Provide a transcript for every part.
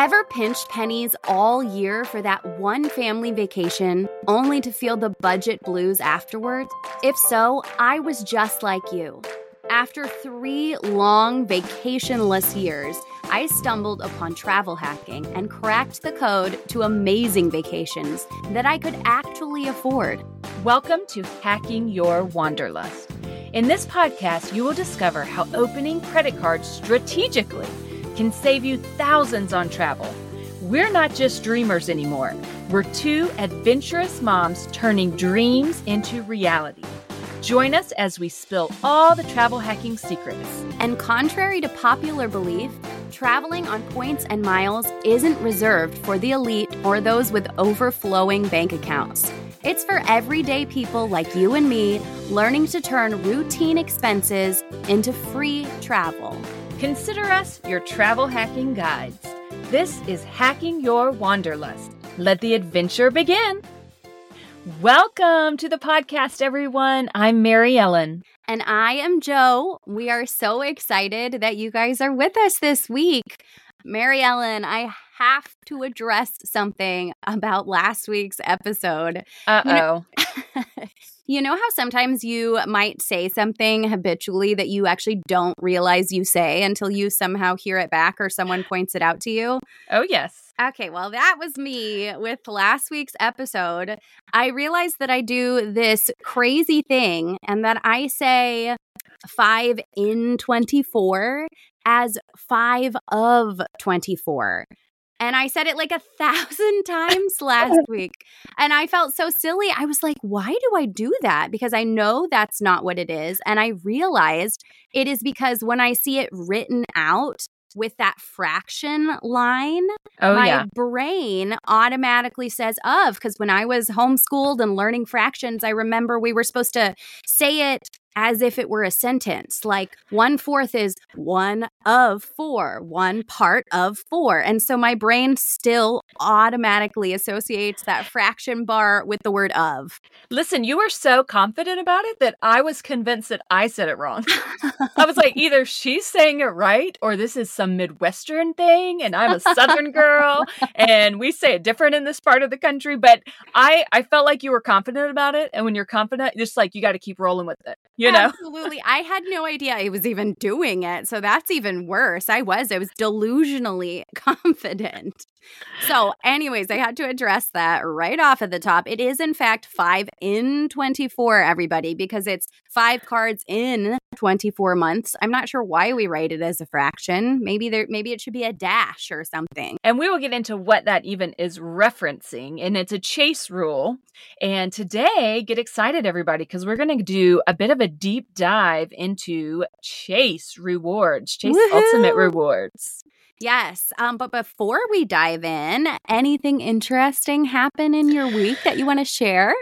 Ever pinched pennies all year for that one family vacation only to feel the budget blues afterwards? If so, I was just like you. After three long vacationless years, I stumbled upon travel hacking and cracked the code to amazing vacations that I could actually afford. Welcome to Hacking Your Wanderlust. In this podcast, you will discover how opening credit cards strategically can save you thousands on travel. We're not just dreamers anymore. We're two adventurous moms turning dreams into reality. Join us as we spill all the travel hacking secrets. And contrary to popular belief, traveling on points and miles isn't reserved for the elite or those with overflowing bank accounts. It's for everyday people like you and me learning to turn routine expenses into free travel. Consider us your travel hacking guides. This is Hacking Your Wanderlust. Let the adventure begin. Welcome to the podcast, everyone. I'm Mary Ellen. And I am Jo. We are so excited that you guys are with us this week. Mary Ellen, I have to address something about last week's episode. Uh oh. You, know, you know how sometimes you might say something habitually that you actually don't realize you say until you somehow hear it back or someone points it out to you? Oh, yes. Okay, well, that was me with last week's episode. I realized that I do this crazy thing and that I say five in 24 as five of 24. And I said it like a thousand times last week. And I felt so silly. I was like, why do I do that? Because I know that's not what it is. And I realized it is because when I see it written out, with that fraction line, oh, my yeah. brain automatically says of. Because when I was homeschooled and learning fractions, I remember we were supposed to say it as if it were a sentence. Like one fourth is one of four, one part of four. And so my brain still automatically associates that fraction bar with the word of. Listen, you were so confident about it that I was convinced that I said it wrong. I was like, either she's saying it right or this is some Midwestern thing and I'm a Southern girl and we say it different in this part of the country. But I, I felt like you were confident about it. And when you're confident, just like you got to keep rolling with it you know? Absolutely. I had no idea i was even doing it. So that's even worse. I was i was delusionally confident. So anyways i had to address that right off at the top. It is in fact 5 in 24 everybody because it's 5 cards in 24 months. I'm not sure why we write it as a fraction. Maybe there maybe it should be a dash or something. And we will get into what that even is referencing and it's a chase rule. And today get excited everybody because we're going to do a bit of a deep dive into Chase rewards, Chase Woo-hoo! Ultimate Rewards. Yes. Um, but before we dive in, anything interesting happen in your week that you want to share?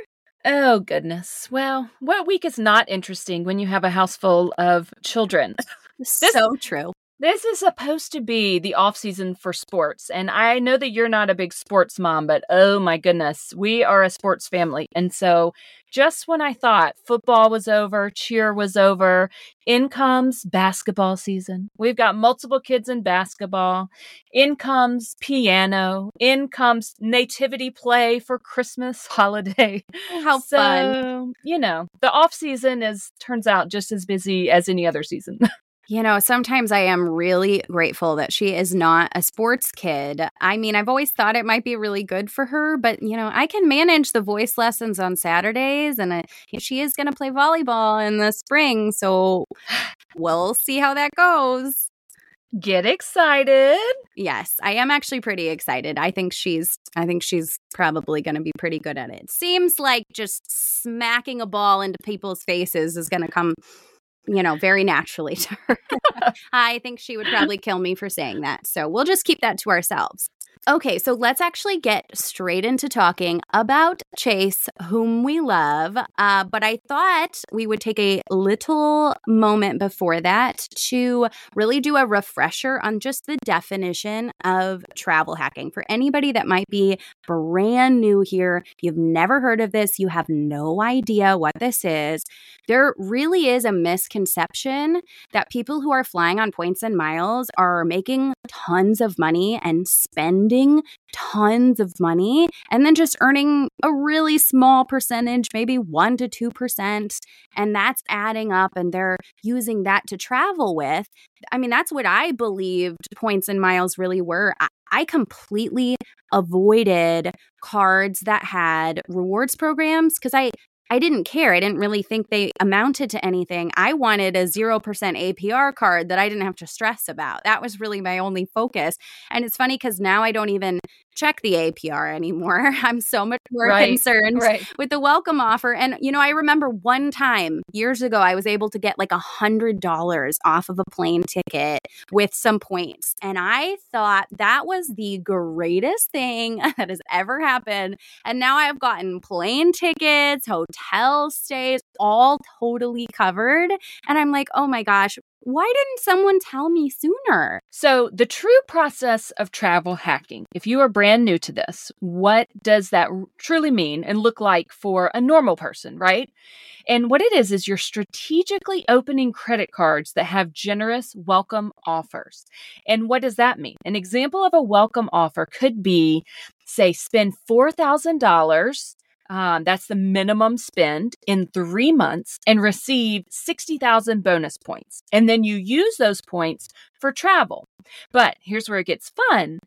Oh, goodness. Well, what week is not interesting when you have a house full of children? this, so true. This is supposed to be the off season for sports. And I know that you're not a big sports mom, but oh my goodness, we are a sports family. And so just when I thought football was over, cheer was over, in comes basketball season. We've got multiple kids in basketball. In comes piano. In comes nativity play for Christmas holiday. How so, fun. You know, the off season is turns out just as busy as any other season. You know, sometimes I am really grateful that she is not a sports kid. I mean, I've always thought it might be really good for her, but you know, I can manage the voice lessons on Saturdays and uh, she is going to play volleyball in the spring, so we'll see how that goes. Get excited. Yes, I am actually pretty excited. I think she's I think she's probably going to be pretty good at it. Seems like just smacking a ball into people's faces is going to come you know, very naturally to her. I think she would probably kill me for saying that. So we'll just keep that to ourselves. Okay, so let's actually get straight into talking about Chase, whom we love. Uh, but I thought we would take a little moment before that to really do a refresher on just the definition of travel hacking. For anybody that might be brand new here, you've never heard of this, you have no idea what this is, there really is a misconception that people who are flying on points and miles are making tons of money and spending spending tons of money and then just earning a really small percentage, maybe 1 to 2%. And that's adding up and they're using that to travel with. I mean, that's what I believed points and miles really were. I, I completely avoided cards that had rewards programs because I I didn't care. I didn't really think they amounted to anything. I wanted a 0% APR card that I didn't have to stress about. That was really my only focus. And it's funny because now I don't even check the APR anymore. I'm so much more right, concerned right. with the welcome offer. And, you know, I remember one time years ago, I was able to get like a $100 off of a plane ticket with some points. And I thought that was the greatest thing that has ever happened. And now I've gotten plane tickets, hotel stays, all totally covered. And I'm like, oh my gosh, why didn't someone tell me sooner? So, the true process of travel hacking, if you are brand new to this, what does that truly mean and look like for a normal person, right? And what it is, is you're strategically opening credit cards that have generous welcome offers. And what does that mean? An example of a welcome offer could be, say, spend $4,000 um, that's the minimum spend in three months and receive 60,000 bonus points. And then you use those points for travel. But here's where it gets fun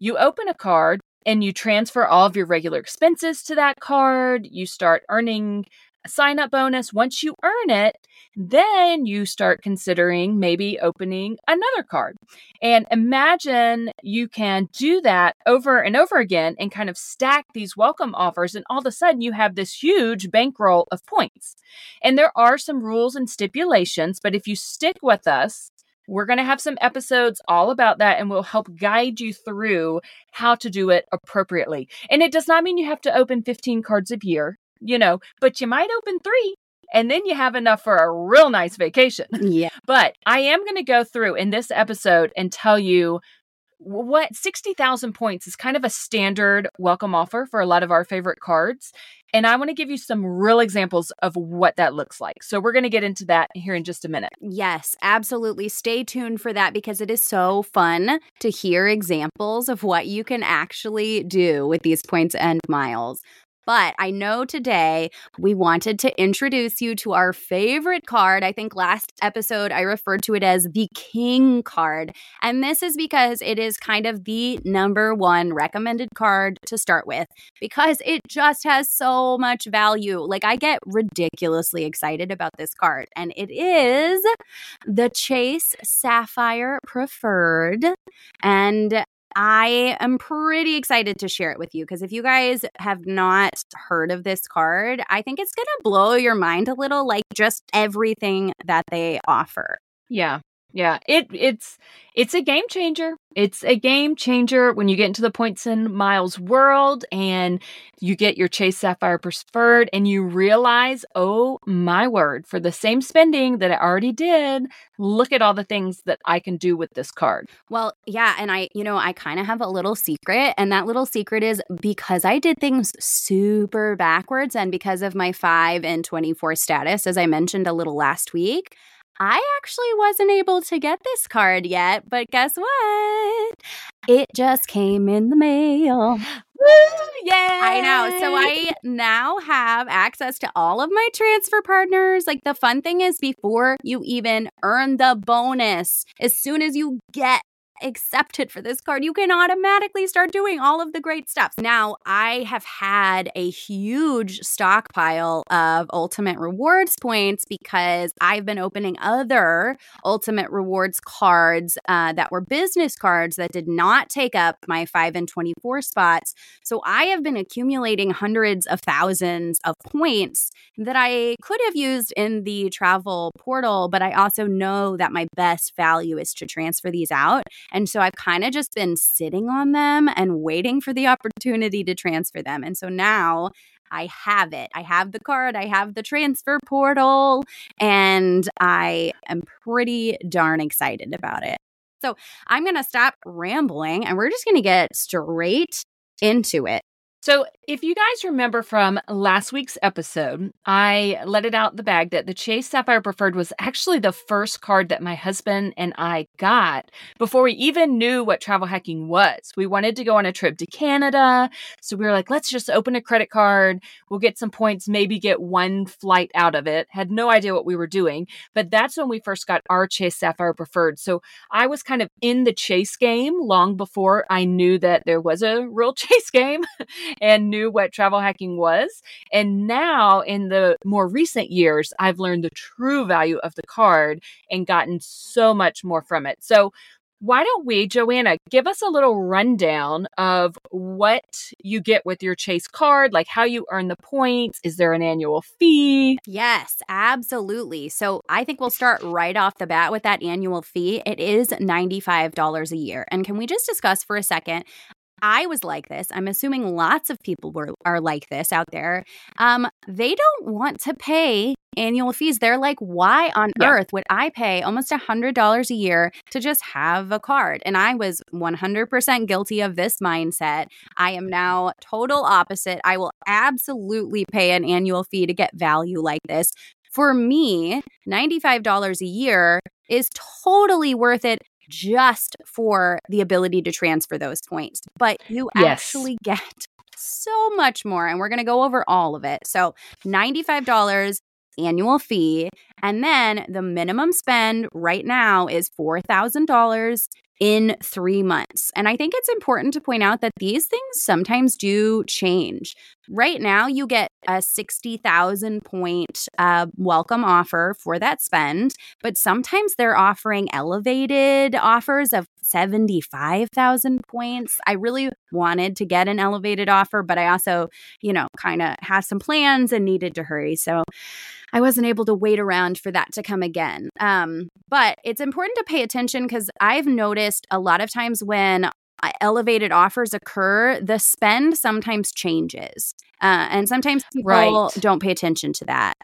you open a card and you transfer all of your regular expenses to that card. You start earning a sign up bonus. Once you earn it, then you start considering maybe opening another card. And imagine you can do that over and over again and kind of stack these welcome offers. And all of a sudden, you have this huge bankroll of points. And there are some rules and stipulations, but if you stick with us, we're going to have some episodes all about that and we'll help guide you through how to do it appropriately. And it does not mean you have to open 15 cards a year you know, but you might open three and then you have enough for a real nice vacation. Yeah. But I am going to go through in this episode and tell you what 60,000 points is kind of a standard welcome offer for a lot of our favorite cards. And I want to give you some real examples of what that looks like. So we're going to get into that here in just a minute. Yes, absolutely. Stay tuned for that because it is so fun to hear examples of what you can actually do with these points and miles. But I know today we wanted to introduce you to our favorite card. I think last episode I referred to it as the King card. And this is because it is kind of the number one recommended card to start with because it just has so much value. Like I get ridiculously excited about this card, and it is the Chase Sapphire Preferred. And I am pretty excited to share it with you because if you guys have not heard of this card, I think it's going to blow your mind a little like just everything that they offer. Yeah. Yeah, it it's it's a game changer. It's a game changer when you get into the points and miles world and you get your Chase Sapphire Preferred and you realize, oh my word, for the same spending that I already did, look at all the things that I can do with this card. Well, yeah, and I, you know, I kind of have a little secret, and that little secret is because I did things super backwards and because of my 5 and 24 status, as I mentioned a little last week. I actually wasn't able to get this card yet, but guess what? It just came in the mail. Woo! Yeah. I know. So I now have access to all of my transfer partners. Like the fun thing is before you even earn the bonus, as soon as you get accepted for this card, you can automatically start doing all of the great stuff. Now, I have had a huge stockpile of Ultimate Rewards points because I've been opening other Ultimate Rewards cards uh, that were business cards that did not take up my 5 and 24 spots. So I have been accumulating hundreds of thousands of points that I could have used in the travel portal, but I also know that my best value is to transfer these out And so I've kind of just been sitting on them and waiting for the opportunity to transfer them. And so now I have it. I have the card, I have the transfer portal, and I am pretty darn excited about it. So I'm going to stop rambling and we're just going to get straight into it. So, if you guys remember from last week's episode, I let it out the bag that the Chase Sapphire Preferred was actually the first card that my husband and I got before we even knew what travel hacking was. We wanted to go on a trip to Canada. So, we were like, let's just open a credit card. We'll get some points, maybe get one flight out of it. Had no idea what we were doing. But that's when we first got our Chase Sapphire Preferred. So, I was kind of in the Chase game long before I knew that there was a real Chase game and knew what travel hacking was. And now, in the more recent years, I've learned the true value of the card and gotten so much more from it. So, why don't we, Joanna, give us a little rundown of what you get with your Chase card, like how you earn the points? Is there an annual fee? Yes, absolutely. So I think we'll start right off the bat with that annual fee. It is $95 a year. And can we just discuss for a second I was like this. I'm assuming lots of people were are like this out there. Um, they don't want to pay annual fees. They're like, why on yeah. earth would I pay almost a hundred dollars a year to just have a card? And I was 100% guilty of this mindset. I am now total opposite. I will absolutely pay an annual fee to get value like this. For me, $95 a year is totally worth it just for the ability to transfer those points. But you yes. actually get so much more. And we're going to go over all of it. So, $95 annual fee. And then the minimum spend right now is $4,000 in three months. And I think it's important to point out that these things sometimes do change. Right now, you get a 60,000 point uh, welcome offer for that spend, but sometimes they're offering elevated offers of 75,000 points. I really wanted to get an elevated offer, but I also, you know, kind of had some plans and needed to hurry. So I wasn't able to wait around for that to come again. Um, but it's important to pay attention because I've noticed a lot of times when elevated offers occur, the spend sometimes changes. Uh, and sometimes people right. don't pay attention to that.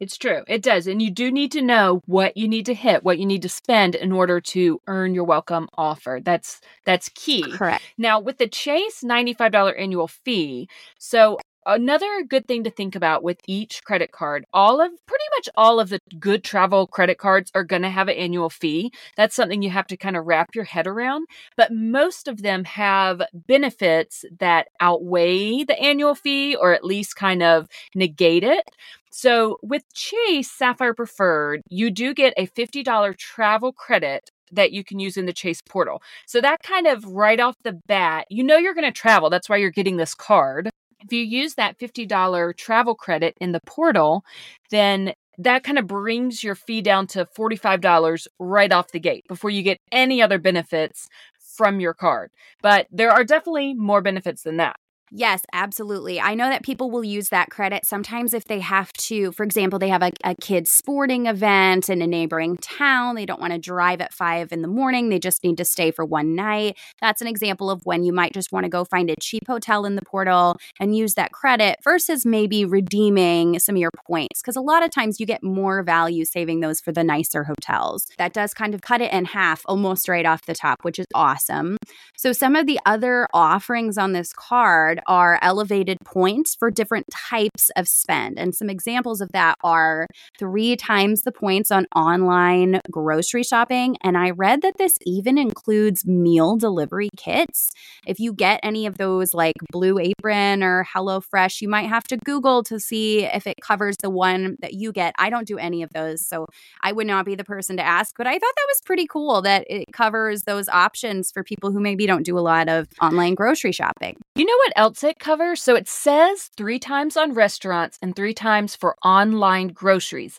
It's true. It does. And you do need to know what you need to hit, what you need to spend in order to earn your welcome offer. That's that's key. Correct. Now, with the Chase $95 annual fee, so Another good thing to think about with each credit card, all of pretty much all of the good travel credit cards are going to have an annual fee. That's something you have to kind of wrap your head around. But most of them have benefits that outweigh the annual fee or at least kind of negate it. So with Chase Sapphire Preferred, you do get a $50 travel credit that you can use in the Chase portal. So that kind of right off the bat, you know you're going to travel. That's why you're getting this card. If you use that $50 travel credit in the portal, then that kind of brings your fee down to $45 right off the gate before you get any other benefits from your card. But there are definitely more benefits than that. Yes, absolutely. I know that people will use that credit sometimes if they have to, for example, they have a, a kid's sporting event in a neighboring town. They don't want to drive at five in the morning. They just need to stay for one night. That's an example of when you might just want to go find a cheap hotel in the portal and use that credit versus maybe redeeming some of your points. Because a lot of times you get more value saving those for the nicer hotels. That does kind of cut it in half almost right off the top, which is awesome. So, some of the other offerings on this card are elevated points for different types of spend. And some examples of that are three times the points on online grocery shopping. And I read that this even includes meal delivery kits. If you get any of those like Blue Apron or HelloFresh, you might have to Google to see if it covers the one that you get. I don't do any of those, so I would not be the person to ask, but I thought that was pretty cool that it covers those options for people who maybe don't do a lot of online grocery shopping. You know what else? It covers. So it says three times on restaurants and three times for online groceries.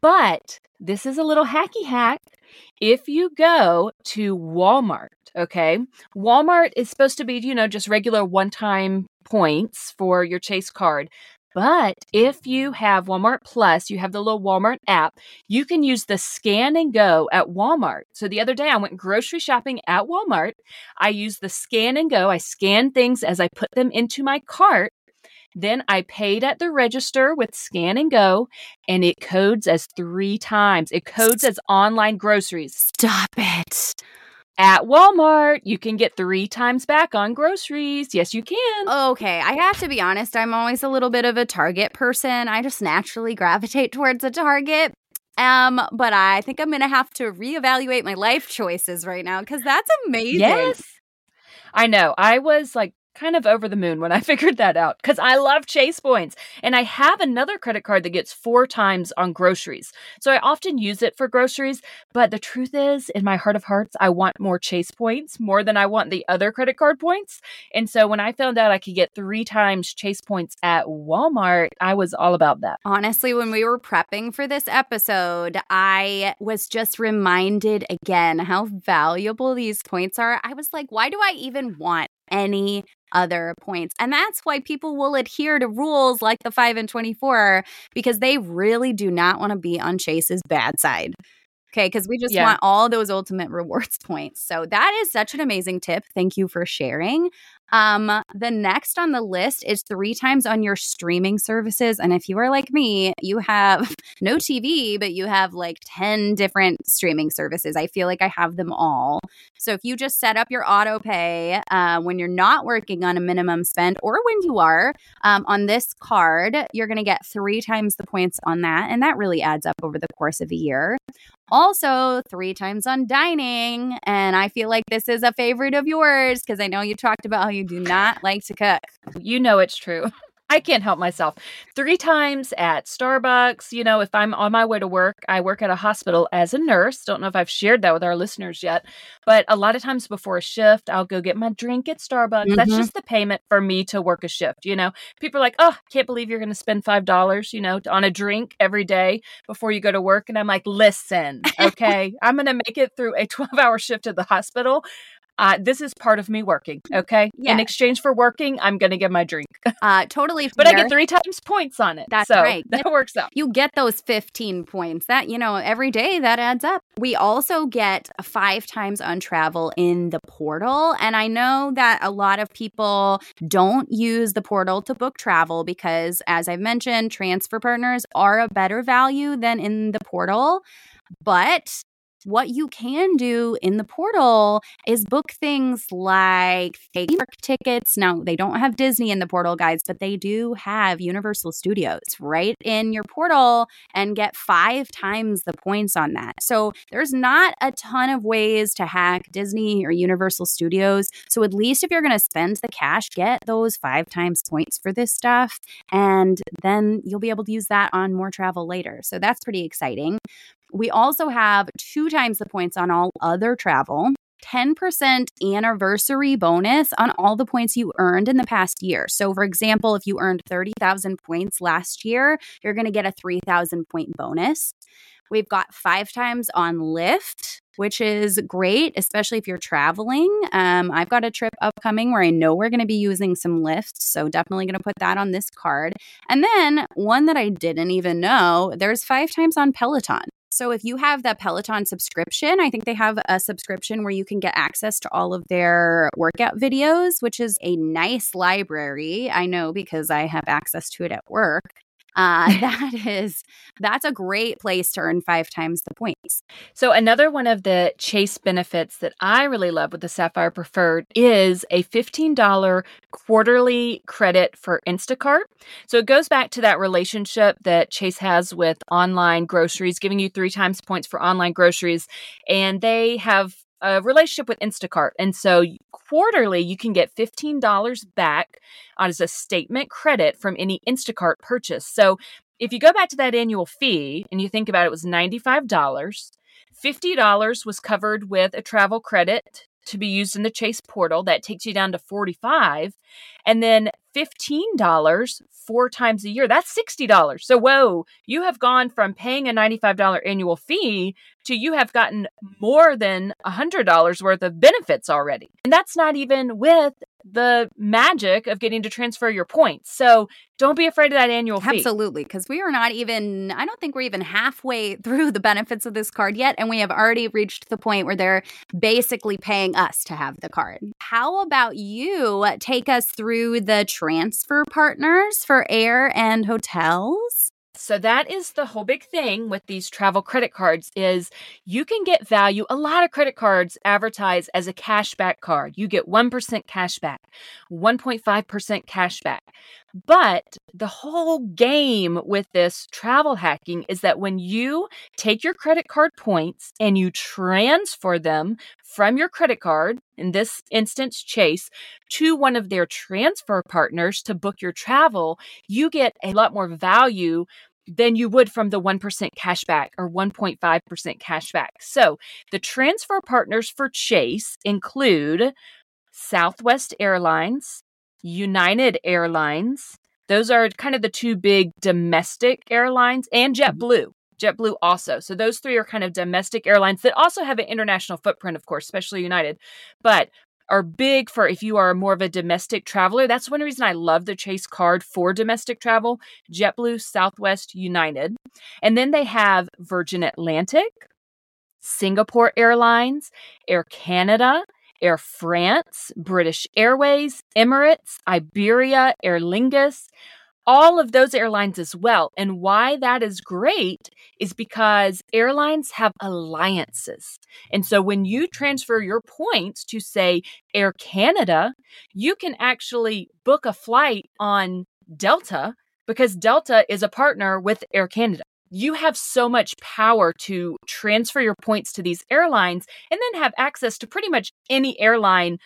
But this is a little hacky hack. If you go to Walmart, okay, Walmart is supposed to be, you know, just regular one time points for your Chase card. But if you have Walmart Plus, you have the little Walmart app, you can use the scan and go at Walmart. So the other day I went grocery shopping at Walmart. I used the scan and go. I scanned things as I put them into my cart. Then I paid at the register with Scan and Go, and it codes as three times. It codes as online groceries. Stop it. At Walmart, you can get three times back on groceries. Yes, you can. Okay, I have to be honest, I'm always a little bit of a Target person. I just naturally gravitate towards a Target. Um, but I think I'm gonna have to reevaluate my life choices right now because that's amazing. Yes. I know. I was like kind of over the moon when I figured that out because I love Chase points. And I have another credit card that gets four times on groceries. So I often use it for groceries. But the truth is, in my heart of hearts, I want more Chase points more than I want the other credit card points. And so when I found out I could get three times Chase points at Walmart, I was all about that. Honestly, when we were prepping for this episode, I was just reminded again how valuable these points are. I was like, why do I even want any other points. And that's why people will adhere to rules like the 5 and 24 because they really do not want to be on Chase's bad side. Okay, because we just yeah. want all those ultimate rewards points. So that is such an amazing tip. Thank you for sharing. Um, the next on the list is three times on your streaming services. And if you are like me, you have no TV, but you have like 10 different streaming services. I feel like I have them all. So if you just set up your auto pay uh, when you're not working on a minimum spend or when you are um, on this card, you're going to get three times the points on that. And that really adds up over the course of a year. Also, three times on dining. And I feel like this is a favorite of yours because I know you talked about how you do not like to cook. You know it's true. I can't help myself. Three times at Starbucks, you know, if I'm on my way to work, I work at a hospital as a nurse. Don't know if I've shared that with our listeners yet, but a lot of times before a shift, I'll go get my drink at Starbucks. Mm-hmm. That's just the payment for me to work a shift, you know. People are like, "Oh, can't believe you're going to spend $5, you know, on a drink every day before you go to work." And I'm like, "Listen, okay, I'm going to make it through a 12-hour shift at the hospital uh, this is part of me working. Okay. Yeah. In exchange for working, I'm going to get my drink. Uh, totally. but I get three times points on it. That's so right. That works out. You get those 15 points. That, you know, every day that adds up. We also get five times on travel in the portal. And I know that a lot of people don't use the portal to book travel because, as I've mentioned, transfer partners are a better value than in the portal. But what you can do in the portal is book things like park tickets. Now, they don't have Disney in the portal, guys, but they do have Universal Studios right in your portal and get five times the points on that. So there's not a ton of ways to hack Disney or Universal Studios. So at least if you're going to spend the cash, get those five times points for this stuff. And then you'll be able to use that on more travel later. So that's pretty exciting. We also have two times the points on all other travel. 10% anniversary bonus on all the points you earned in the past year. So, for example, if you earned 30,000 points last year, you're going to get a 3,000 point bonus. We've got five times on Lyft, which is great, especially if you're traveling. Um, I've got a trip upcoming where I know we're going to be using some Lyft. So definitely going to put that on this card. And then one that I didn't even know there's five times on Peloton. So if you have the Peloton subscription, I think they have a subscription where you can get access to all of their workout videos, which is a nice library. I know because I have access to it at work. Uh, that is that's a great place to earn five times the points. So another one of the Chase benefits that I really love with the Sapphire Preferred is a $15 quarterly credit for Instacart. So it goes back to that relationship that Chase has with online groceries, giving you three times points for online groceries. And they have a relationship with Instacart. And so quarterly, you can get $15 back as a statement credit from any Instacart purchase. So if you go back to that annual fee and you think about it, it was $95. $50 was covered with a travel credit to be used in the Chase portal that takes you down to 45 and then $15 four times a year. That's $60. So, whoa, you have gone from paying a $95 annual fee to you have gotten more than $100 worth of benefits already. And that's not even with the magic of getting to transfer your points. So don't be afraid of that annual fee. Absolutely. Because we are not even, I don't think we're even halfway through the benefits of this card yet. And we have already reached the point where they're basically paying us to have the card. How about you take us through the transfer partners for air and hotels? So that is the whole big thing with these travel credit cards is you can get value. A lot of credit cards advertise as a cashback card. You get 1% cashback, 1.5% cashback. But the whole game with this travel hacking is that when you take your credit card points and you transfer them from your credit card, in this instance, Chase, to one of their transfer partners to book your travel, you get a lot more value than you would from the 1% cashback or 1.5% cashback. So the transfer partners for Chase include Southwest Airlines, United Airlines. Those are kind of the two big domestic airlines and mm-hmm. JetBlue. JetBlue also. So those three are kind of domestic airlines that also have an international footprint, of course, especially United. But are big for if you are more of a domestic traveler. That's one reason I love the Chase card for domestic travel JetBlue, Southwest, United. And then they have Virgin Atlantic, Singapore Airlines, Air Canada, Air France, British Airways, Emirates, Iberia, Aer Lingus all of those airlines as well. And why that is great is because airlines have alliances. And so when you transfer your points to, say, Air Canada, you can actually book a flight on Delta because Delta is a partner with Air Canada. You have so much power to transfer your points to these airlines and then have access to pretty much any airline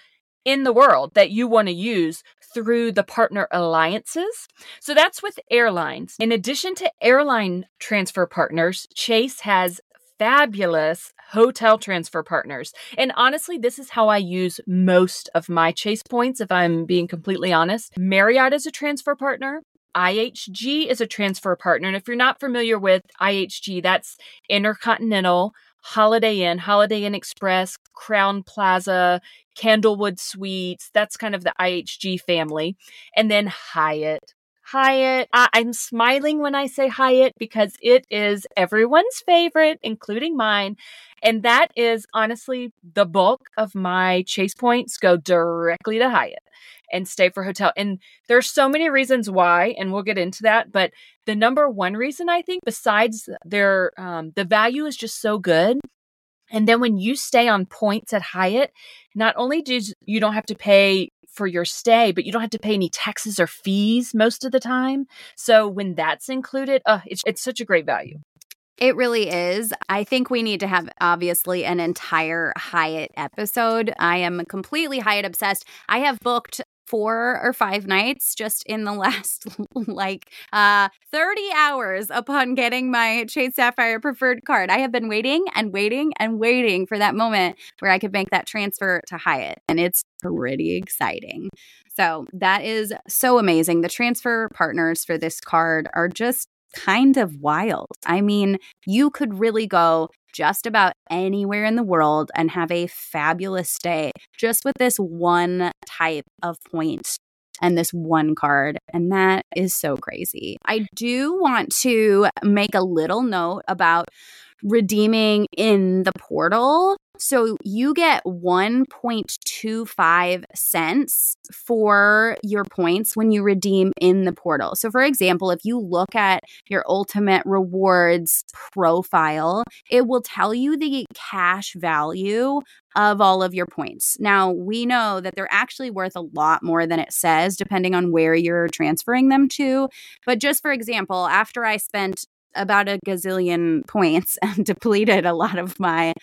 in the world that you want to use through the partner alliances. So that's with airlines. In addition to airline transfer partners, Chase has fabulous hotel transfer partners. And honestly, this is how I use most of my Chase points, if I'm being completely honest. Marriott is a transfer partner. IHG is a transfer partner. And if you're not familiar with IHG, that's Intercontinental, Holiday Inn, Holiday Inn Express, Crowne Plaza, Candlewood Suites. That's kind of the IHG family. And then Hyatt. Hyatt. I- I'm smiling when I say Hyatt because it is everyone's favorite, including mine. And that is honestly the bulk of my chase points go directly to Hyatt and stay for hotel. And there's so many reasons why, and we'll get into that. But the number one reason I think, besides their um, the value is just so good. And then when you stay on points at Hyatt, not only do you don't have to pay for your stay, but you don't have to pay any taxes or fees most of the time. So when that's included, uh, it's, it's such a great value. It really is. I think we need to have obviously an entire Hyatt episode. I am completely Hyatt obsessed. I have booked four or five nights just in the last like uh 30 hours upon getting my Chase Sapphire preferred card. I have been waiting and waiting and waiting for that moment where I could make that transfer to Hyatt and it's pretty exciting. So, that is so amazing. The transfer partners for this card are just kind of wild. I mean, you could really go just about anywhere in the world and have a fabulous day just with this one type of point and this one card. And that is so crazy. I do want to make a little note about redeeming in the portal. So you get 1.25 cents for your points when you redeem in the portal. So, for example, if you look at your ultimate rewards profile, it will tell you the cash value of all of your points. Now, we know that they're actually worth a lot more than it says, depending on where you're transferring them to. But just for example, after I spent about a gazillion points and depleted a lot of my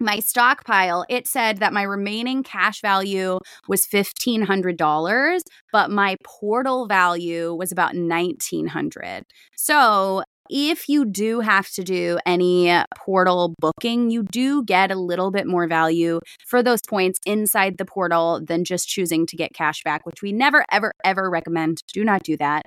my stockpile, it said that my remaining cash value was $1,500, but my portal value was about 1900 So if you do have to do any portal booking, you do get a little bit more value for those points inside the portal than just choosing to get cash back, which we never, ever, ever recommend. Do not do that.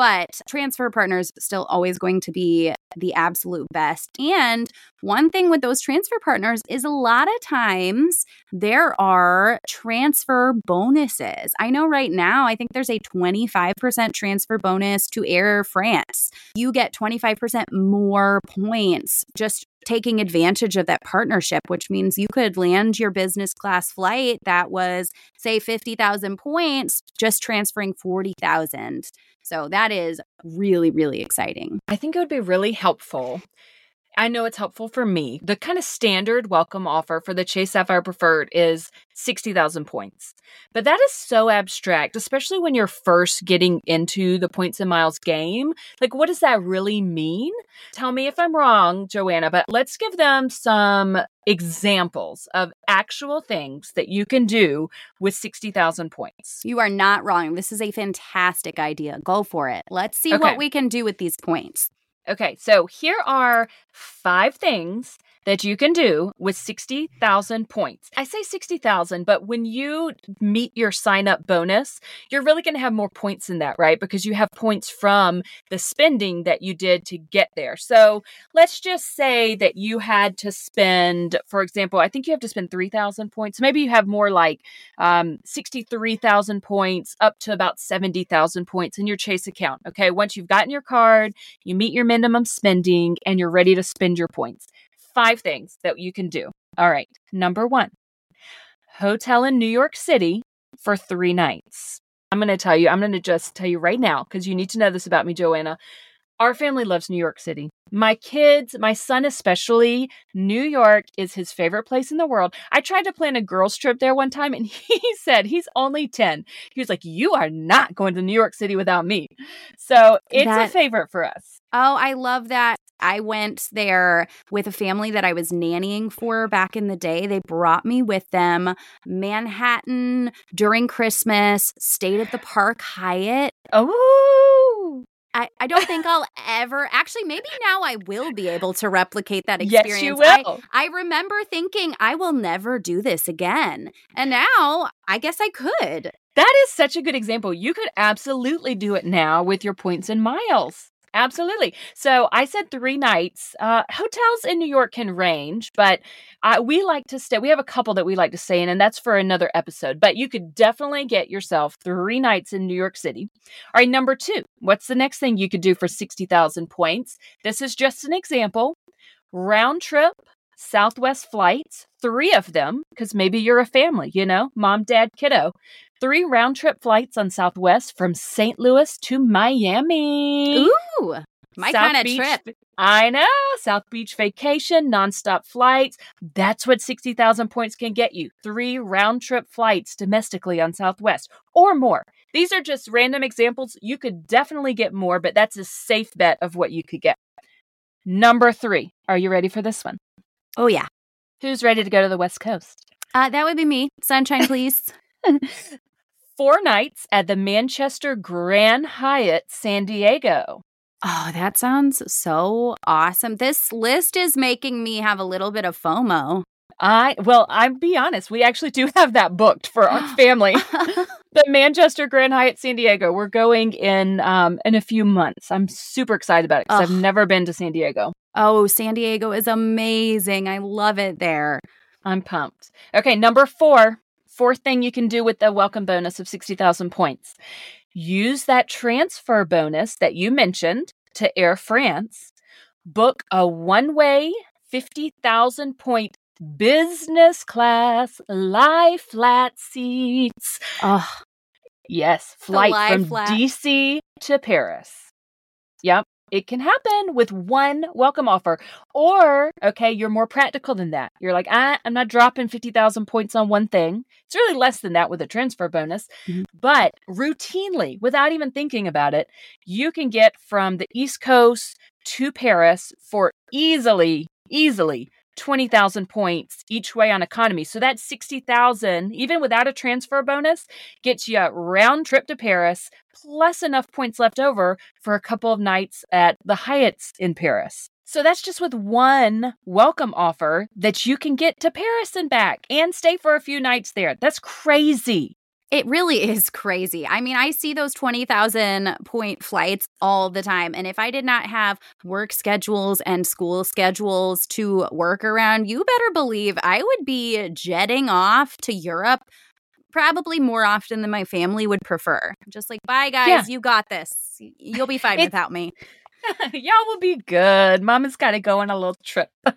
But transfer partners still always going to be the absolute best. And one thing with those transfer partners is a lot of times there are transfer bonuses. I know right now, I think there's a 25% transfer bonus to Air France. You get 25% more points just taking advantage of that partnership, which means you could land your business class flight that was, say, 50,000 points, just transferring 40,000. So that is really, really exciting. I think it would be really helpful. I know it's helpful for me. The kind of standard welcome offer for the Chase Sapphire Preferred is 60,000 points. But that is so abstract, especially when you're first getting into the points and miles game. Like, what does that really mean? Tell me if I'm wrong, Joanna, but let's give them some examples of actual things that you can do with 60,000 points. You are not wrong. This is a fantastic idea. Go for it. Let's see okay. what we can do with these points. Okay, so here are five things that you can do with 60,000 points. I say 60,000, but when you meet your sign up bonus, you're really going to have more points in that, right? Because you have points from the spending that you did to get there. So let's just say that you had to spend, for example, I think you have to spend 3,000 points. Maybe you have more like um, 63,000 points up to about 70,000 points in your Chase account. Okay. Once you've gotten your card, you meet your minimum spending, and you're ready to spend your points five things that you can do. All right. Number one, hotel in New York City for three nights. I'm going to tell you, I'm going to just tell you right now because you need to know this about me, Joanna. Our family loves New York City. My kids, my son especially, New York is his favorite place in the world. I tried to plan a girls' trip there one time and he said he's only 10. He was like, You are not going to New York City without me. So it's that, a favorite for us. Oh, I love that. I went there with a family that I was nannying for back in the day. They brought me with them Manhattan during Christmas, stayed at the Park Hyatt. Oh. I, I don't think I'll ever actually maybe now I will be able to replicate that experience. Yes, you will. I, I remember thinking I will never do this again. And now I guess I could. That is such a good example. You could absolutely do it now with your points and miles. Absolutely. So I said three nights. Uh, hotels in New York can range, but uh, we like to stay. We have a couple that we like to stay in, and that's for another episode. But you could definitely get yourself three nights in New York City. All right, number two. What's the next thing you could do for 60,000 points? This is just an example. Round trip Southwest flights, three of them, because maybe you're a family, you know, mom, dad, kiddo three round trip flights on Southwest from St. Louis to Miami. Ooh, my kind of trip. I know. South Beach vacation, nonstop flights. That's what 60,000 points can get you. Three round trip flights domestically on Southwest or more. These are just random examples. You could definitely get more, but that's a safe bet of what you could get. Number three. Are you ready for this one? Oh, yeah. Who's ready to go to the West Coast? Uh, that would be me. Sunshine, please. four nights at the Manchester Grand Hyatt San Diego. Oh, that sounds so awesome. This list is making me have a little bit of FOMO. I well, I'll be honest, we actually do have that booked for our family. the Manchester Grand Hyatt San Diego. We're going in um in a few months. I'm super excited about it because I've never been to San Diego. Oh, San Diego is amazing. I love it there. I'm pumped. Okay, number four fourth thing you can do with the welcome bonus of 60,000 points use that transfer bonus that you mentioned to Air France, book a one way 50,000 point business class lie flat seats. Oh, yes, flight from flat. DC to Paris. Yep. It can happen with one welcome offer. Or, okay, you're more practical than that. You're like, ah, I'm not dropping 50,000 points on one thing. It's really less than that with a transfer bonus. Mm-hmm. But routinely, without even thinking about it, you can get from the East Coast to Paris for easily, easily 20,000 points each way on economy. So that 60,000, even without a transfer bonus, gets you a round trip to Paris plus enough points left over for a couple of nights at the Hyatt's in Paris. So that's just with one welcome offer that you can get to Paris and back and stay for a few nights there. That's crazy. It really is crazy. I mean, I see those 20,000 point flights all the time. And if I did not have work schedules and school schedules to work around, you better believe I would be jetting off to Europe probably more often than my family would prefer. Just like, bye, guys, yeah. you got this. You'll be fine without me. Y'all will be good. Mama's got to go on a little trip. All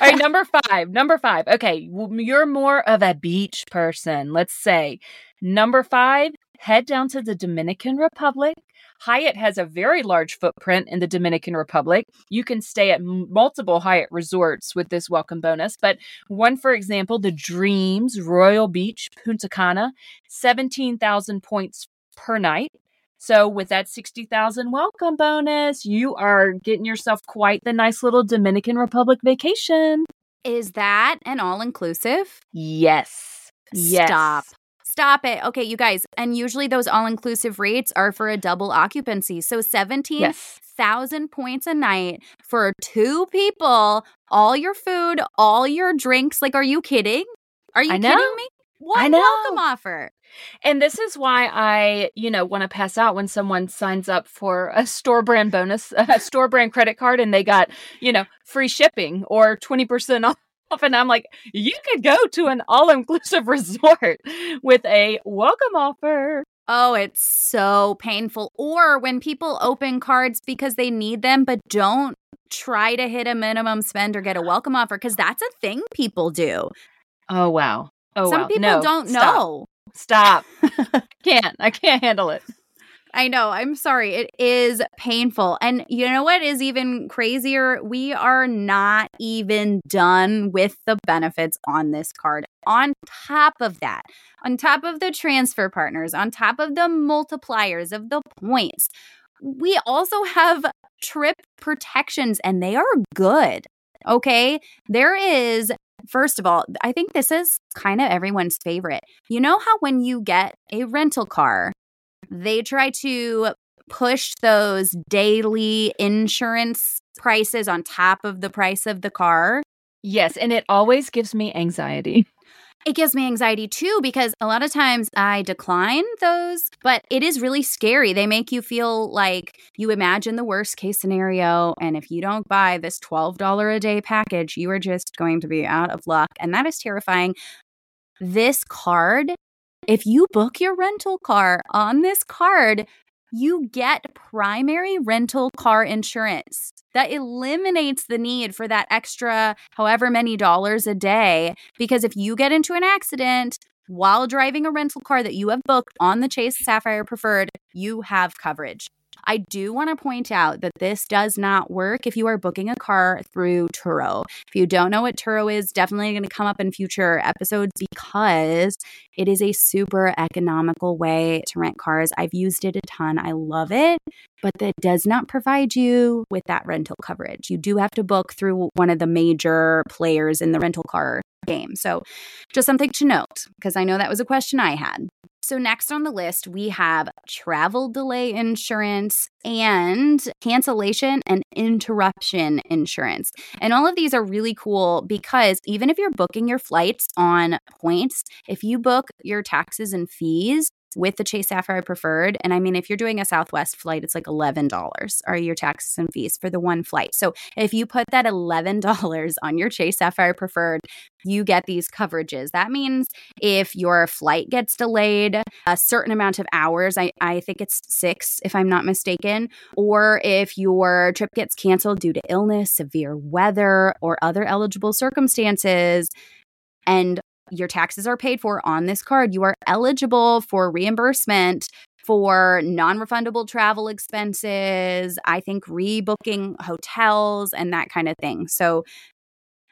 right, number five. Number five. Okay, you're more of a beach person, let's say. Number five, head down to the Dominican Republic. Hyatt has a very large footprint in the Dominican Republic. You can stay at multiple Hyatt resorts with this welcome bonus, but one, for example, the Dreams Royal Beach, Punta Cana, 17,000 points per night. So with that 60,000 welcome bonus, you are getting yourself quite the nice little Dominican Republic vacation. Is that an all inclusive? Yes. Yes. Stop. Stop it. Okay, you guys. And usually those all inclusive rates are for a double occupancy. So 17,000 yes. points a night for two people, all your food, all your drinks. Like, are you kidding? Are you kidding me? What welcome offer? And this is why I, you know, want to pass out when someone signs up for a store brand bonus, a store brand credit card, and they got, you know, free shipping or 20% off. And I'm like, you could go to an all inclusive resort with a welcome offer. Oh, it's so painful. Or when people open cards because they need them, but don't try to hit a minimum spend or get a welcome offer, because that's a thing people do. Oh, wow. Oh, Some people no, don't stop. know. Stop. can't. I can't handle it. I know. I'm sorry. It is painful. And you know what is even crazier? We are not even done with the benefits on this card. On top of that, on top of the transfer partners, on top of the multipliers of the points, we also have trip protections and they are good. Okay. There is First of all, I think this is kind of everyone's favorite. You know how when you get a rental car, they try to push those daily insurance prices on top of the price of the car? Yes, and it always gives me anxiety. It gives me anxiety too because a lot of times I decline those, but it is really scary. They make you feel like you imagine the worst case scenario. And if you don't buy this $12 a day package, you are just going to be out of luck. And that is terrifying. This card, if you book your rental car on this card, you get primary rental car insurance. That eliminates the need for that extra however many dollars a day. Because if you get into an accident while driving a rental car that you have booked on the Chase Sapphire Preferred, you have coverage. I do want to point out that this does not work if you are booking a car through Turo. If you don't know what Turo is, definitely going to come up in future episodes because it is a super economical way to rent cars. I've used it a ton. I love it, but that does not provide you with that rental coverage. You do have to book through one of the major players in the rental car game. So, just something to note because I know that was a question I had. So, next on the list, we have travel delay insurance and cancellation and interruption insurance. And all of these are really cool because even if you're booking your flights on points, if you book your taxes and fees with the Chase Sapphire Preferred. And I mean, if you're doing a Southwest flight, it's like $11 are your taxes and fees for the one flight. So if you put that $11 on your Chase Sapphire Preferred, you get these coverages. That means if your flight gets delayed a certain amount of hours, I, I think it's six, if I'm not mistaken, or if your trip gets canceled due to illness, severe weather, or other eligible circumstances, and your taxes are paid for on this card, you are eligible for reimbursement for non refundable travel expenses, I think rebooking hotels and that kind of thing. So,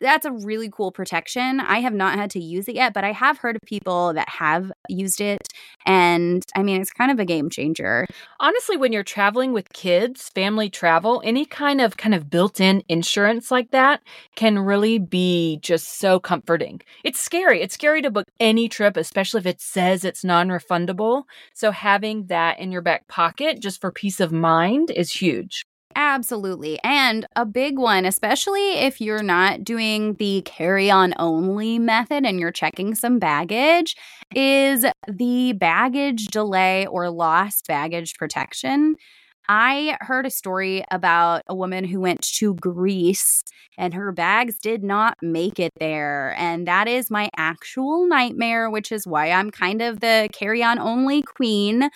that's a really cool protection. I have not had to use it yet, but I have heard of people that have used it. And I mean, it's kind of a game changer. Honestly, when you're traveling with kids, family travel, any kind of kind of built-in insurance like that can really be just so comforting. It's scary. It's scary to book any trip, especially if it says it's non-refundable. So having that in your back pocket just for peace of mind is huge. Absolutely. And a big one, especially if you're not doing the carry on only method and you're checking some baggage, is the baggage delay or lost baggage protection. I heard a story about a woman who went to Greece and her bags did not make it there. And that is my actual nightmare, which is why I'm kind of the carry on only queen.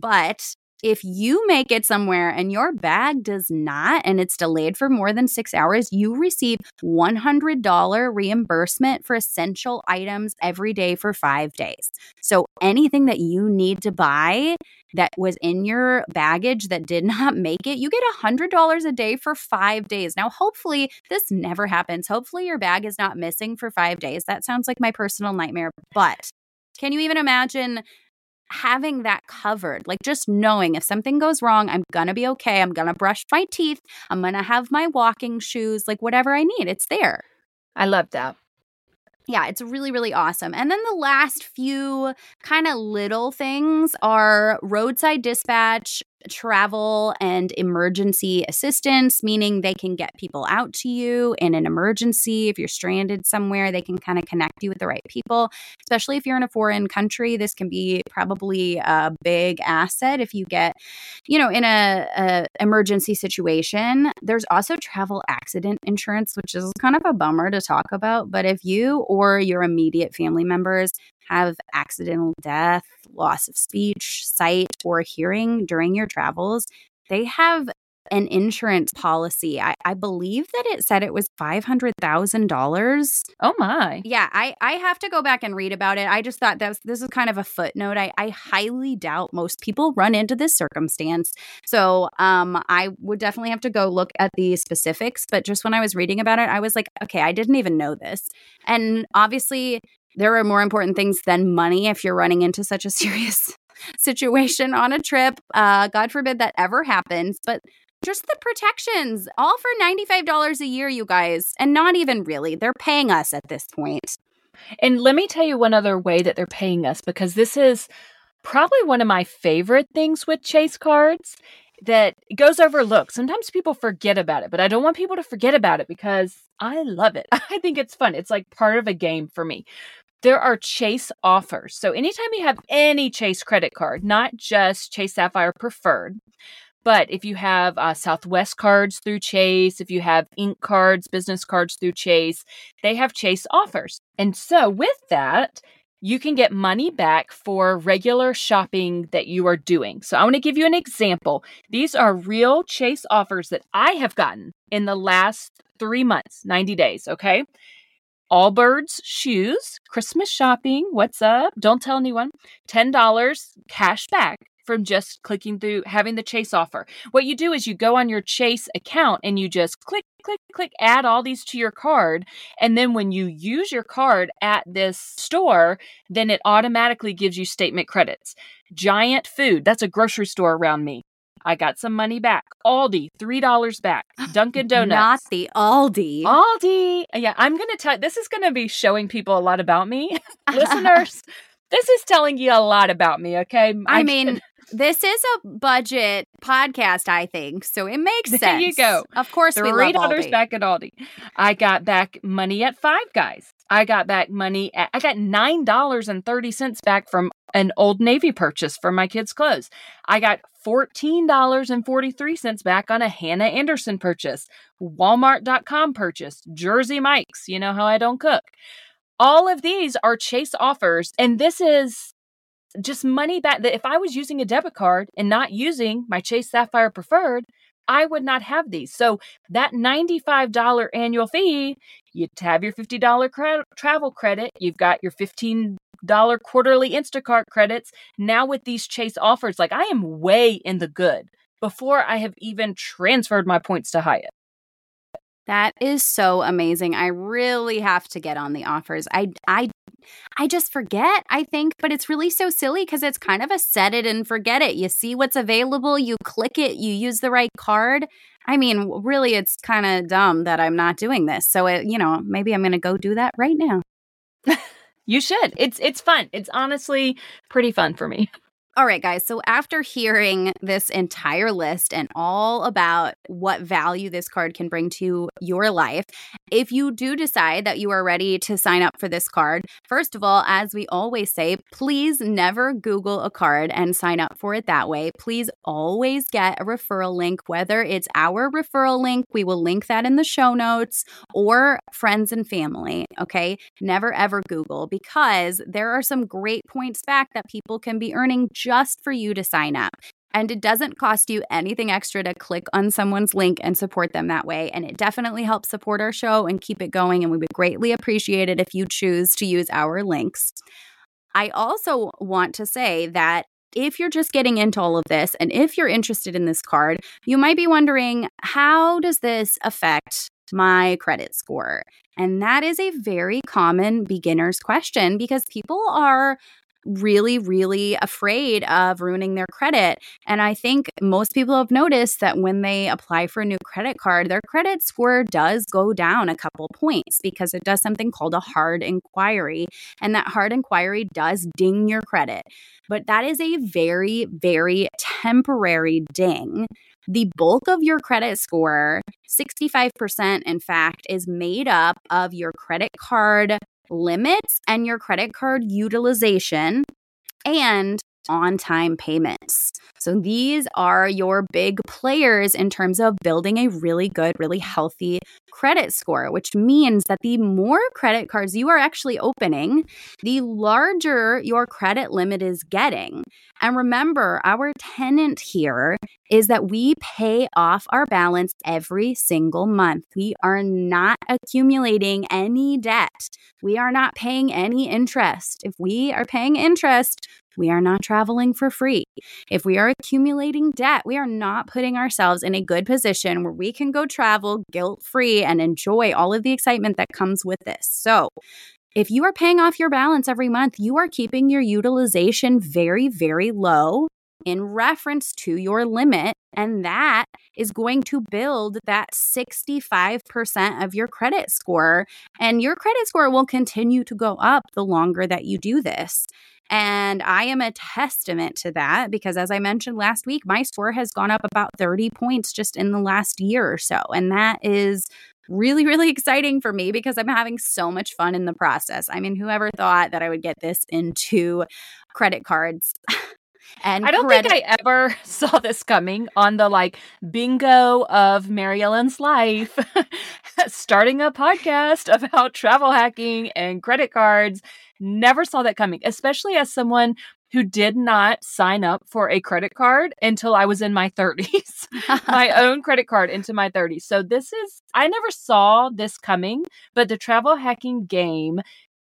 But if you make it somewhere and your bag does not and it's delayed for more than six hours, you receive $100 reimbursement for essential items every day for five days. So anything that you need to buy that was in your baggage that did not make it, you get $100 a day for five days. Now, hopefully, this never happens. Hopefully, your bag is not missing for five days. That sounds like my personal nightmare. But can you even imagine having that covered, like just knowing if something goes wrong, I'm gonna be okay. I'm gonna brush my teeth. I'm gonna have my walking shoes, like whatever I need, it's there. I love that. Yeah, it's really, really awesome. And then the last few kind of little things are roadside dispatch travel and emergency assistance, meaning they can get people out to you in an emergency. If you're stranded somewhere, they can kind of connect you with the right people, especially if you're in a foreign country. This can be probably a big asset if you get, you know, in a, a emergency situation. There's also travel accident insurance, which is kind of a bummer to talk about. But if you or your immediate family members have accidental death, loss of speech, sight, or hearing during your travels, they have an insurance policy. I, I believe that it said it was five hundred thousand dollars. Oh my! Yeah, I I have to go back and read about it. I just thought that was, this is kind of a footnote. I I highly doubt most people run into this circumstance. So um, I would definitely have to go look at the specifics. But just when I was reading about it, I was like, okay, I didn't even know this. And obviously, there are more important things than money if you're running into such a serious situation on a trip. Uh, God forbid that ever happens. But just the protections, all for $95 a year, you guys. And not even really. They're paying us at this point. And let me tell you one other way that they're paying us because this is probably one of my favorite things with Chase cards that goes overlooked. Sometimes people forget about it, but I don't want people to forget about it because I love it. I think it's fun. It's like part of a game for me there are Chase offers. So anytime you have any Chase credit card, not just Chase Sapphire Preferred, but if you have uh, Southwest cards through Chase, if you have Ink cards, business cards through Chase, they have Chase offers. And so with that, you can get money back for regular shopping that you are doing. So I want to give you an example. These are real Chase offers that I have gotten in the last three months, 90 days. Okay. Allbirds shoes, Christmas shopping. What's up? Don't tell anyone. $10 cash back from just clicking through having the Chase offer. What you do is you go on your Chase account and you just click, click, click, add all these to your card. And then when you use your card at this store, then it automatically gives you statement credits. Giant Food, that's a grocery store around me. I got some money back. Aldi, $3 back. Dunkin' Donuts. Not the Aldi. Aldi. Yeah, I'm going to tell this is going to be showing people a lot about me. Listeners, this is telling you a lot about me, okay? I, I mean, this is a budget podcast, I think, so it makes sense. There you go. Of course, three dollars back at Aldi. I got back money at Five Guys. I got back money. At, I got nine dollars and thirty cents back from an Old Navy purchase for my kids' clothes. I got $14.43 back on a Hanna Andersson purchase, Walmart.com purchase, Jersey Mike's, you know how I don't cook. All of these are Chase offers, and this is just money back that if I was using a debit card and not using my Chase Sapphire Preferred, I would not have these. So that $95 annual fee, you have your $50 cre- travel credit, you've got your $15 quarterly Instacart credits. Now with these Chase offers, like I am way in the good before I have even transferred my points to Hyatt. That is so amazing. I really have to get on the offers. I I I just forget, I think, but it's really so silly because it's kind of a set it and forget it. You see what's available, you click it, you use the right card. I mean, really, it's kind of dumb that I'm not doing this. So, it, you know, maybe I'm going to go do that right now. you should. It's it's fun. It's honestly pretty fun for me. All right, guys. So after hearing this entire list and all about what value this card can bring to your life, if you do decide that you are ready to sign up for this card, first of all, as we always say, please never Google a card and sign up for it that way. Please always get a referral link, whether it's our referral link, we will link that in the show notes, or friends and family. Okay. Never ever Google because there are some great points back that people can be earning just for you to sign up. And it doesn't cost you anything extra to click on someone's link and support them that way. And it definitely helps support our show and keep it going. And we would greatly appreciate it if you choose to use our links. I also want to say that if you're just getting into all of this and if you're interested in this card, you might be wondering how does this affect my credit score? And that is a very common beginner's question because people are really, really afraid of ruining their credit. And I think most people have noticed that when they apply for a new credit card, their credit score does go down a couple points because it does something called a hard inquiry. And that hard inquiry does ding your credit. But that is a very, very temporary ding the bulk of your credit score, 65% in fact, is made up of your credit card limits and your credit card utilization and on time payments. So these are your big players in terms of building a really good, really healthy credit score, which means that the more credit cards you are actually opening, the larger your credit limit is getting. And remember, our tenant here is that we pay off our balance every single month. We are not accumulating any debt. We are not paying any interest. If we are paying interest, we are not traveling for free. If we are accumulating debt, we are not putting ourselves in a good position where we can go travel guilt free and enjoy all of the excitement that comes with this. So, if you are paying off your balance every month, you are keeping your utilization very, very low in reference to your limit. And that is going to build that 65% of your credit score. And your credit score will continue to go up the longer that you do this. And I am a testament to that because, as I mentioned last week, my score has gone up about 30 points just in the last year or so. And that is really, really exciting for me because I'm having so much fun in the process. I mean, whoever thought that I would get this into credit cards? And I don't credit- think I ever saw this coming on the like bingo of Mary Ellen's life, starting a podcast about travel hacking and credit cards. Never saw that coming, especially as someone who did not sign up for a credit card until I was in my 30s, my own credit card into my 30s. So this is, I never saw this coming, but the travel hacking game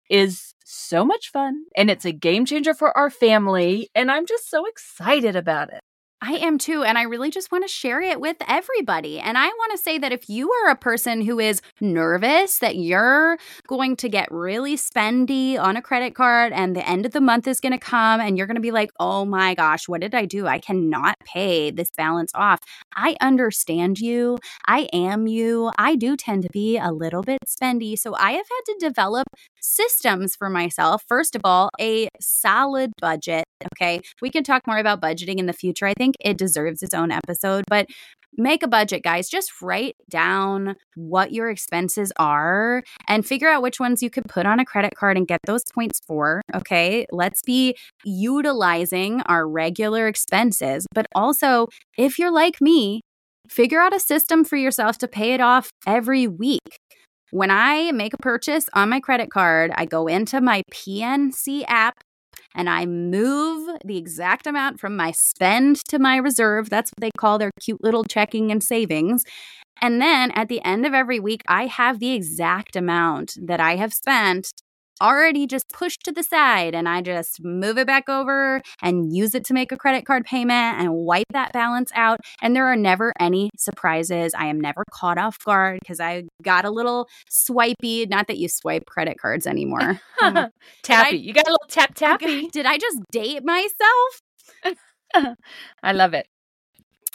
is so much fun and it's a game changer for our family. And I'm just so excited about it. I am too. And I really just want to share it with everybody. And I want to say that if you are a person who is nervous that you're going to get really spendy on a credit card and the end of the month is going to come and you're going to be like, oh my gosh, what did I do? I cannot pay this balance off. I understand you. I am you. I do tend to be a little bit spendy. So I have had to develop systems for myself. First of all, a solid budget. Okay. We can talk more about budgeting in the future. I think it deserves its own episode, but make a budget, guys. Just write down what your expenses are and figure out which ones you could put on a credit card and get those points for. Okay. Let's be utilizing our regular expenses. But also, if you're like me, figure out a system for yourself to pay it off every week. When I make a purchase on my credit card, I go into my PNC app and I move the exact amount from my spend to my reserve. That's what they call their cute little checking and savings. And then at the end of every week, I have the exact amount that I have spent already just pushed to the side and I just move it back over and use it to make a credit card payment and wipe that balance out. And there are never any surprises. I am never caught off guard because I got a little swipey. Not that you swipe credit cards anymore. tappy. I, you got a little tap tappy. Did I just date myself? I love it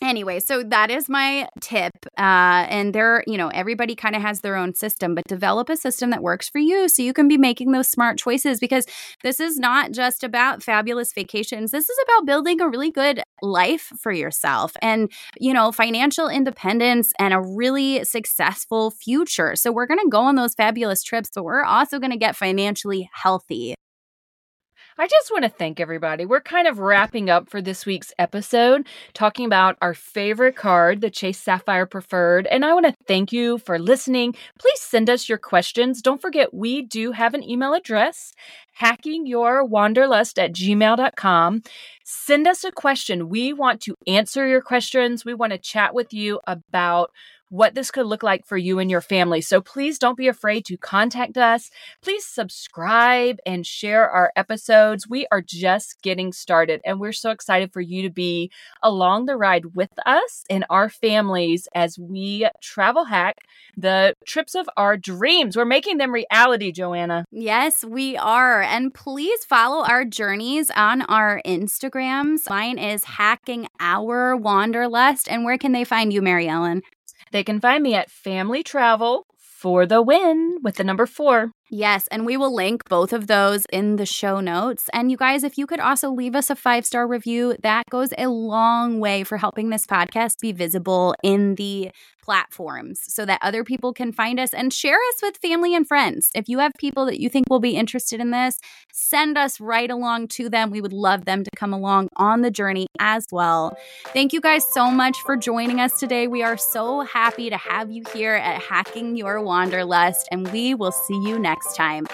anyway so that is my tip uh, and there you know everybody kind of has their own system but develop a system that works for you so you can be making those smart choices because this is not just about fabulous vacations. This is about building a really good life for yourself and you know financial independence and a really successful future. So we're going to go on those fabulous trips but we're also going to get financially healthy I just want to thank everybody. We're kind of wrapping up for this week's episode, talking about our favorite card, the Chase Sapphire Preferred. And I want to thank you for listening. Please send us your questions. Don't forget, we do have an email address hackingyourwanderlust at gmail.com. Send us a question. We want to answer your questions. We want to chat with you about what this could look like for you and your family. So please don't be afraid to contact us. Please subscribe and share our episodes. We are just getting started and we're so excited for you to be along the ride with us and our families as we travel hack the trips of our dreams. We're making them reality, Joanna. Yes, we are. And please follow our journeys on our Instagrams. Mine is hacking our wanderlust. And where can they find you, Mary Ellen? They can find me at Family Travel for the win with the number four. Yes, and we will link both of those in the show notes. And you guys, if you could also leave us a five star review, that goes a long way for helping this podcast be visible in the platforms so that other people can find us and share us with family and friends. If you have people that you think will be interested in this, send us right along to them. We would love them to come along on the journey as well. Thank you guys so much for joining us today. We are so happy to have you here at Hacking Your Wanderlust, and we will see you next time.